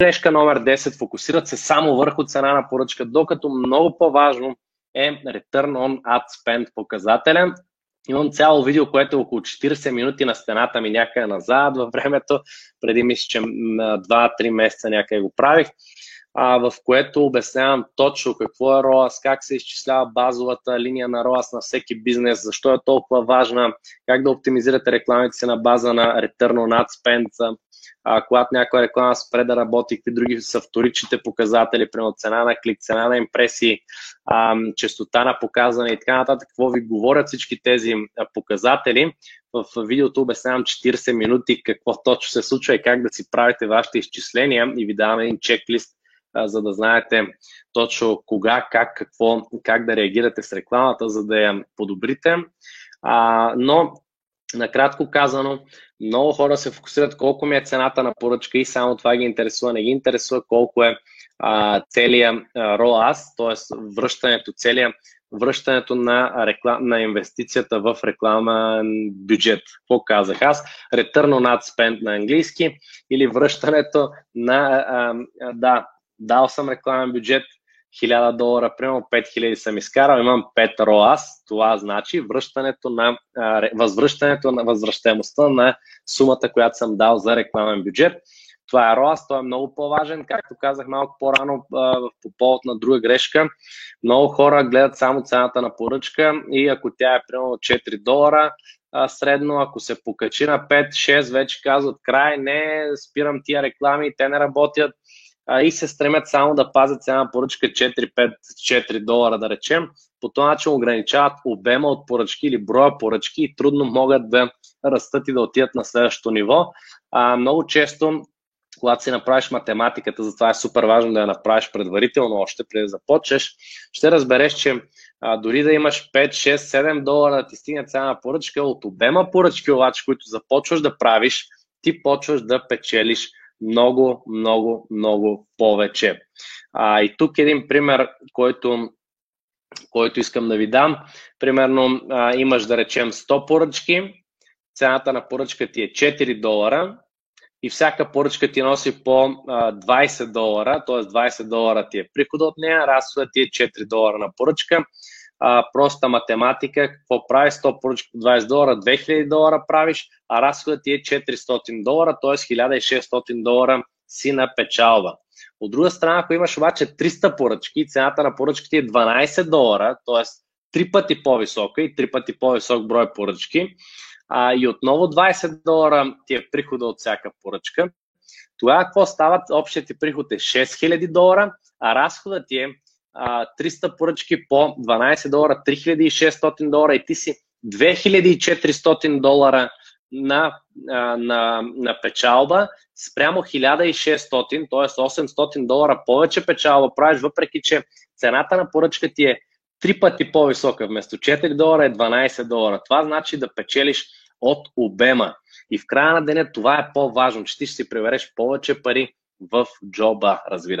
грешка номер 10. Фокусират се само върху цена на поръчка, докато много по-важно е Return on Ad Spend показателя. Имам цяло видео, което е около 40 минути на стената ми някъде назад във времето, преди мисля, че 2-3 месеца някъде го правих, а, в което обяснявам точно какво е ROAS, как се изчислява базовата линия на ROAS на всеки бизнес, защо е толкова важна, как да оптимизирате рекламите си на база на Return on Ad Spend, а, когато някоя реклама спре да работи, какви други са вторичните показатели, примерно цена на клик, цена на импресии, а, частота на показване и така нататък, какво ви говорят всички тези показатели. В видеото обяснявам 40 минути какво точно се случва и как да си правите вашите изчисления и ви давам един чеклист, за да знаете точно кога, как, какво, как да реагирате с рекламата, за да я подобрите. А, но Накратко казано, много хора се фокусират колко ми е цената на поръчка и само това ги интересува. Не ги интересува колко е а, целият ROAS, т.е. връщането, целият връщането на, реклам, на инвестицията в рекламен бюджет. Какво казах аз? Return on ad spend на английски или връщането на, а, да, дал съм рекламен бюджет, 1000 долара, примерно 5000 съм изкарал, имам 5 ROAS, това значи връщането на, възвръщането на възвръщаемостта на сумата, която съм дал за рекламен бюджет. Това е ROAS, той е много по-важен. Както казах малко по-рано по повод на друга грешка, много хора гледат само цената на поръчка и ако тя е примерно 4 долара, средно, ако се покачи на 5-6, вече казват край, не, спирам тия реклами, те не работят, и се стремят само да пазят цена поръчка 4-5-4 долара, да речем. По този начин ограничават обема от поръчки или броя поръчки и трудно могат да растат и да отидат на следващото ниво. А, много често когато си направиш математиката, затова е супер важно да я направиш предварително, още преди да започнеш, ще разбереш, че а, дори да имаш 5, 6, 7 долара да ти стигне цена на поръчка, от обема поръчки обаче, които започваш да правиш, ти почваш да печелиш много, много, много повече. А, и тук един пример, който, който искам да ви дам. Примерно а, имаш да речем 100 поръчки, цената на поръчка ти е 4 долара и всяка поръчка ти носи по а, 20 долара, т.е. 20 долара ти е приход от нея, разходът ти е 4 долара на поръчка а, проста математика, какво прави 100 поръчки по 20 долара, 2000 долара правиш, а разходът ти е 400 долара, т.е. 1600 долара си на печалба. От друга страна, ако имаш обаче 300 поръчки, цената на поръчките е 12 долара, т.е. три пъти по-висока и три пъти по-висок брой поръчки, а, и отново 20 долара ти е прихода от всяка поръчка, тогава какво става? Общият ти приход е 6000 долара, а разходът ти е 300 поръчки по 12 долара, 3600 долара и ти си 2400 долара на, на, на печалба спрямо 1600, т.е. 800 долара повече печалба правиш, въпреки че цената на поръчка ти е три пъти по-висока. Вместо 4 долара е 12 долара. Това значи да печелиш от обема. И в края на деня това е по-важно, че ти ще си прибереш повече пари в джоба, разбира се.